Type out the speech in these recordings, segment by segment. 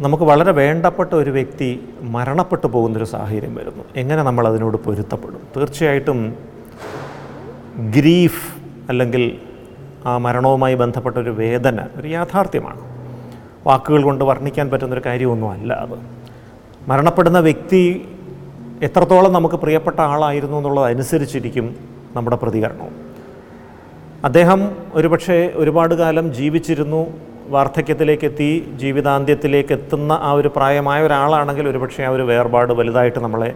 നമുക്ക് വളരെ വേണ്ടപ്പെട്ട ഒരു വ്യക്തി മരണപ്പെട്ടു പോകുന്നൊരു സാഹചര്യം വരുന്നു. എങ്ങനെ നമ്മൾ അതിനോട് പൊരുത്തപ്പെടും? തീർച്ചയായിട്ടും ഗ്രീഫ് അല്ലെങ്കിൽ ആ മരണവുമായി ബന്ധപ്പെട്ട ഒരു വേദന ഒരു യാഥാർത്ഥ്യമാണ്. വാക്കുകൾ കൊണ്ട് വർണിക്കാൻ പറ്റുന്നൊരു കാര്യമൊന്നും അല്ല അത്. മരണപ്പെടുന്ന വ്യക്തി എത്രത്തോളം നമുക്ക് പ്രിയപ്പെട്ട ആളായിരുന്നു എന്നുള്ളത് അനുസരിച്ചിരിക്കും നമ്മുടെ പ്രതികരണവും. അദ്ദേഹം ഒരുപക്ഷെ ഒരുപാട് കാലം ജീവിച്ചിരുന്നു വാർദ്ധക്യത്തിലേക്കെത്തി ജീവിതാന്ത്യത്തിലേക്ക് എത്തുന്ന ആ ഒരു പ്രായമായ ഒരാളാണെങ്കിൽ ഒരുപക്ഷെ ആ ഒരു വേർപാട് വലുതായിട്ട് നമ്മളെ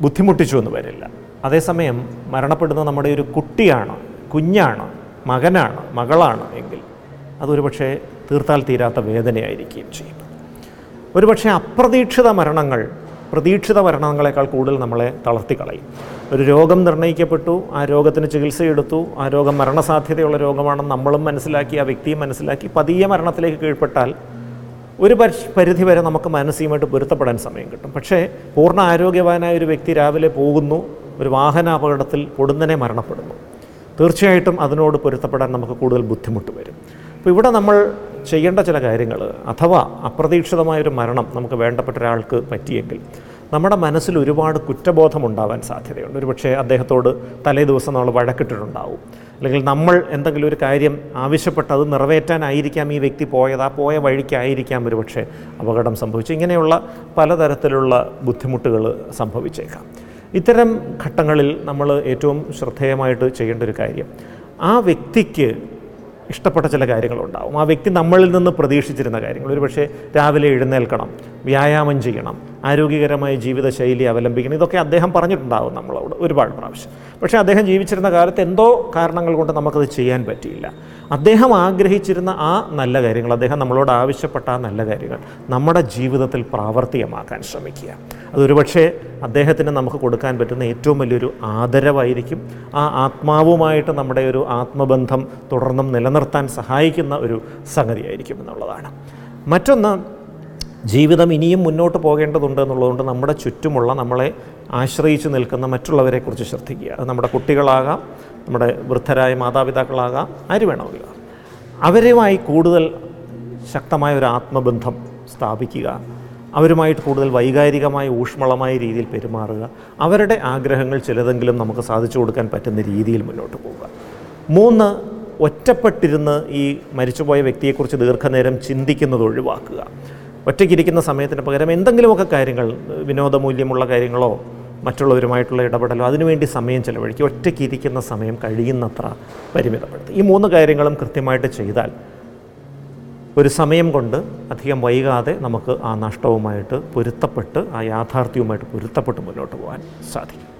ബുദ്ധിമുട്ടിച്ചു എന്ന് വരില്ല. അതേസമയം മരണപ്പെടുന്ന നമ്മുടെ ഒരു കുട്ടിയാണ് കുഞ്ഞാണ് മകനാണ് മകളാണ് എങ്കിൽ അതൊരുപക്ഷെ തീർത്താൽ തീരാത്ത വേദനയായിരിക്കുകയും ചെയ്യും. ഒരുപക്ഷെ അപ്രതീക്ഷിത മരണങ്ങൾ പ്രതീക്ഷിത മരണങ്ങളെക്കാൾ കൂടുതൽ നമ്മളെ തളർത്തിക്കളയും. ഒരു രോഗം നിർണയിക്കപ്പെട്ടു ആ രോഗത്തിന് ചികിത്സയെടുത്തു ആ രോഗം മരണസാധ്യതയുള്ള രോഗമാണെന്ന് നമ്മളും മനസ്സിലാക്കി ആ വ്യക്തിയും മനസ്സിലാക്കി പതിയെ മരണത്തിലേക്ക് കീഴ്പ്പെട്ടാൽ ഒരു പരിധി വരെ നമുക്ക് മാനസികമായിട്ട് പൊരുത്തപ്പെടാൻ സമയം കിട്ടും. പക്ഷേ പൂർണ ആരോഗ്യവാനായ ഒരു വ്യക്തി രാവിലെ പോകുന്നു ഒരു വാഹന അപകടത്തിൽ പൊടുന്നനെ മരണപ്പെടുന്നു. തീർച്ചയായിട്ടും അതിനോട് പൊരുത്തപ്പെടാൻ നമുക്ക് കൂടുതൽ ബുദ്ധിമുട്ട് വരും. അപ്പോൾ ഇവിടെ നമ്മൾ ചെയ്യേണ്ട ചില കാര്യങ്ങൾ അഥവാ അപ്രതീക്ഷിതമായൊരു മരണം നമുക്ക് വേണ്ടപ്പെട്ട ഒരാൾക്ക് പറ്റിയെങ്കിൽ നമ്മുടെ മനസ്സിൽ ഒരുപാട് കുറ്റബോധം ഉണ്ടാവാൻ സാധ്യതയുണ്ട്. ഒരുപക്ഷെ അദ്ദേഹത്തോട് തലേ ദിവസം നമ്മൾ വഴക്കിട്ടിട്ടുണ്ടാവും. അല്ലെങ്കിൽ നമ്മൾ എന്തെങ്കിലും ഒരു കാര്യം ആവശ്യപ്പെട്ട് അത് നിറവേറ്റാനായിരിക്കാം ഈ വ്യക്തി പോയത് ആ പോയ വഴിക്കായിരിക്കാം ഒരുപക്ഷെ അപകടം സംഭവിച്ചു ഇങ്ങനെയുള്ള പലതരത്തിലുള്ള ബുദ്ധിമുട്ടുകൾ സംഭവിച്ചേക്കാം. ഇത്തരം ഘട്ടങ്ങളിൽ നമ്മൾ ഏറ്റവും ശ്രദ്ധേയമായിട്ട് ചെയ്യേണ്ട ഒരു കാര്യം ആ വ്യക്തിക്ക് ഇഷ്ടപ്പെട്ട ചില കാര്യങ്ങളുണ്ടാവും. ആ വ്യക്തി നമ്മളിൽ നിന്ന് പ്രതീക്ഷിച്ചിരുന്ന കാര്യങ്ങൾ. ഒരു പക്ഷേ രാവിലെ എഴുന്നേൽക്കണം വ്യായാമം ചെയ്യണം ആരോഗ്യകരമായ ജീവിതശൈലി അവലംബിക്കണം. ഇതൊക്കെ അദ്ദേഹം പറഞ്ഞിട്ടുണ്ടാവും നമ്മളോട് ഒരുപാട് പ്രാവശ്യം. പക്ഷേ അദ്ദേഹം ജീവിച്ചിരുന്ന കാലത്ത് എന്തോ കാരണങ്ങൾ കൊണ്ട് നമുക്കത് ചെയ്യാൻ പറ്റിയില്ല. അദ്ദേഹം ആഗ്രഹിച്ചിരുന്ന ആ നല്ല കാര്യങ്ങൾ അദ്ദേഹം നമ്മളോട് ആവശ്യപ്പെട്ട ആ നല്ല കാര്യങ്ങൾ നമ്മുടെ ജീവിതത്തിൽ പ്രാവർത്തികമാക്കാൻ ശ്രമിക്കുക. അതൊരുപക്ഷെ അദ്ദേഹത്തിന് നമുക്ക് കൊടുക്കാൻ പറ്റുന്ന ഏറ്റവും വലിയൊരു ആദരവായിരിക്കും. ആ ആത്മാവുമായിട്ട് നമ്മുടെ ഒരു ആത്മബന്ധം തുടർന്നും നിലനിർത്താൻ സഹായിക്കുന്ന ഒരു സംഗതിയായിരിക്കും എന്നുള്ളതാണ്. മറ്റൊന്ന് ജീവിതം ഇനിയും മുന്നോട്ട് പോകേണ്ടതുണ്ട് എന്നുള്ളതുകൊണ്ട് നമ്മുടെ ചുറ്റുമുള്ള നമ്മളെ ആശ്രയിച്ചു നിൽക്കുന്ന മറ്റുള്ളവരെക്കുറിച്ച് ശ്രദ്ധിക്കുക. അത് നമ്മുടെ കുട്ടികളാകാം നമ്മുടെ വൃദ്ധരായ മാതാപിതാക്കളാകാം ആര് വേണമെങ്കിലും. അവരുമായി കൂടുതൽ ശക്തമായ ഒരു ആത്മബന്ധം സ്ഥാപിക്കുക. അവരുമായിട്ട് കൂടുതൽ വൈകാരികമായ ഊഷ്മളമായ രീതിയിൽ പെരുമാറുക. അവരുടെ ആഗ്രഹങ്ങൾ ചിലതെങ്കിലും നമുക്ക് സാധിച്ചു കൊടുക്കാൻ പറ്റുന്ന രീതിയിൽ മുന്നോട്ട് പോവുക. മൂന്ന് ഒറ്റപ്പെട്ടിരുന്ന് ഈ മരിച്ചുപോയ വ്യക്തിയെക്കുറിച്ച് ദീർഘനേരം ചിന്തിക്കുന്നത് ഒഴിവാക്കുക. ഒറ്റയ്ക്കിരിക്കുന്ന സമയത്തിന് പകരം എന്തെങ്കിലുമൊക്കെ കാര്യങ്ങൾ വിനോദമൂല്യമുള്ള കാര്യങ്ങളോ മറ്റുള്ളവരുമായിട്ടുള്ള ഇടപെടലോ അതിനുവേണ്ടി സമയം ചിലവഴിക്കുക. ഒറ്റയ്ക്കിരിക്കുന്ന സമയം കഴിയുന്നത്ര പരിമിതപ്പെടുത്തുക. ഈ മൂന്ന് കാര്യങ്ങളും കൃത്യമായിട്ട് ചെയ്താൽ ഒരു സമയം കൊണ്ട് അധികം വൈകാതെ നമുക്ക് ആ നഷ്ടവുമായിട്ട് പൊരുത്തപ്പെട്ട് ആ യാഥാർത്ഥ്യവുമായിട്ട് പൊരുത്തപ്പെട്ട് മുന്നോട്ട് പോകാൻ സാധിക്കും.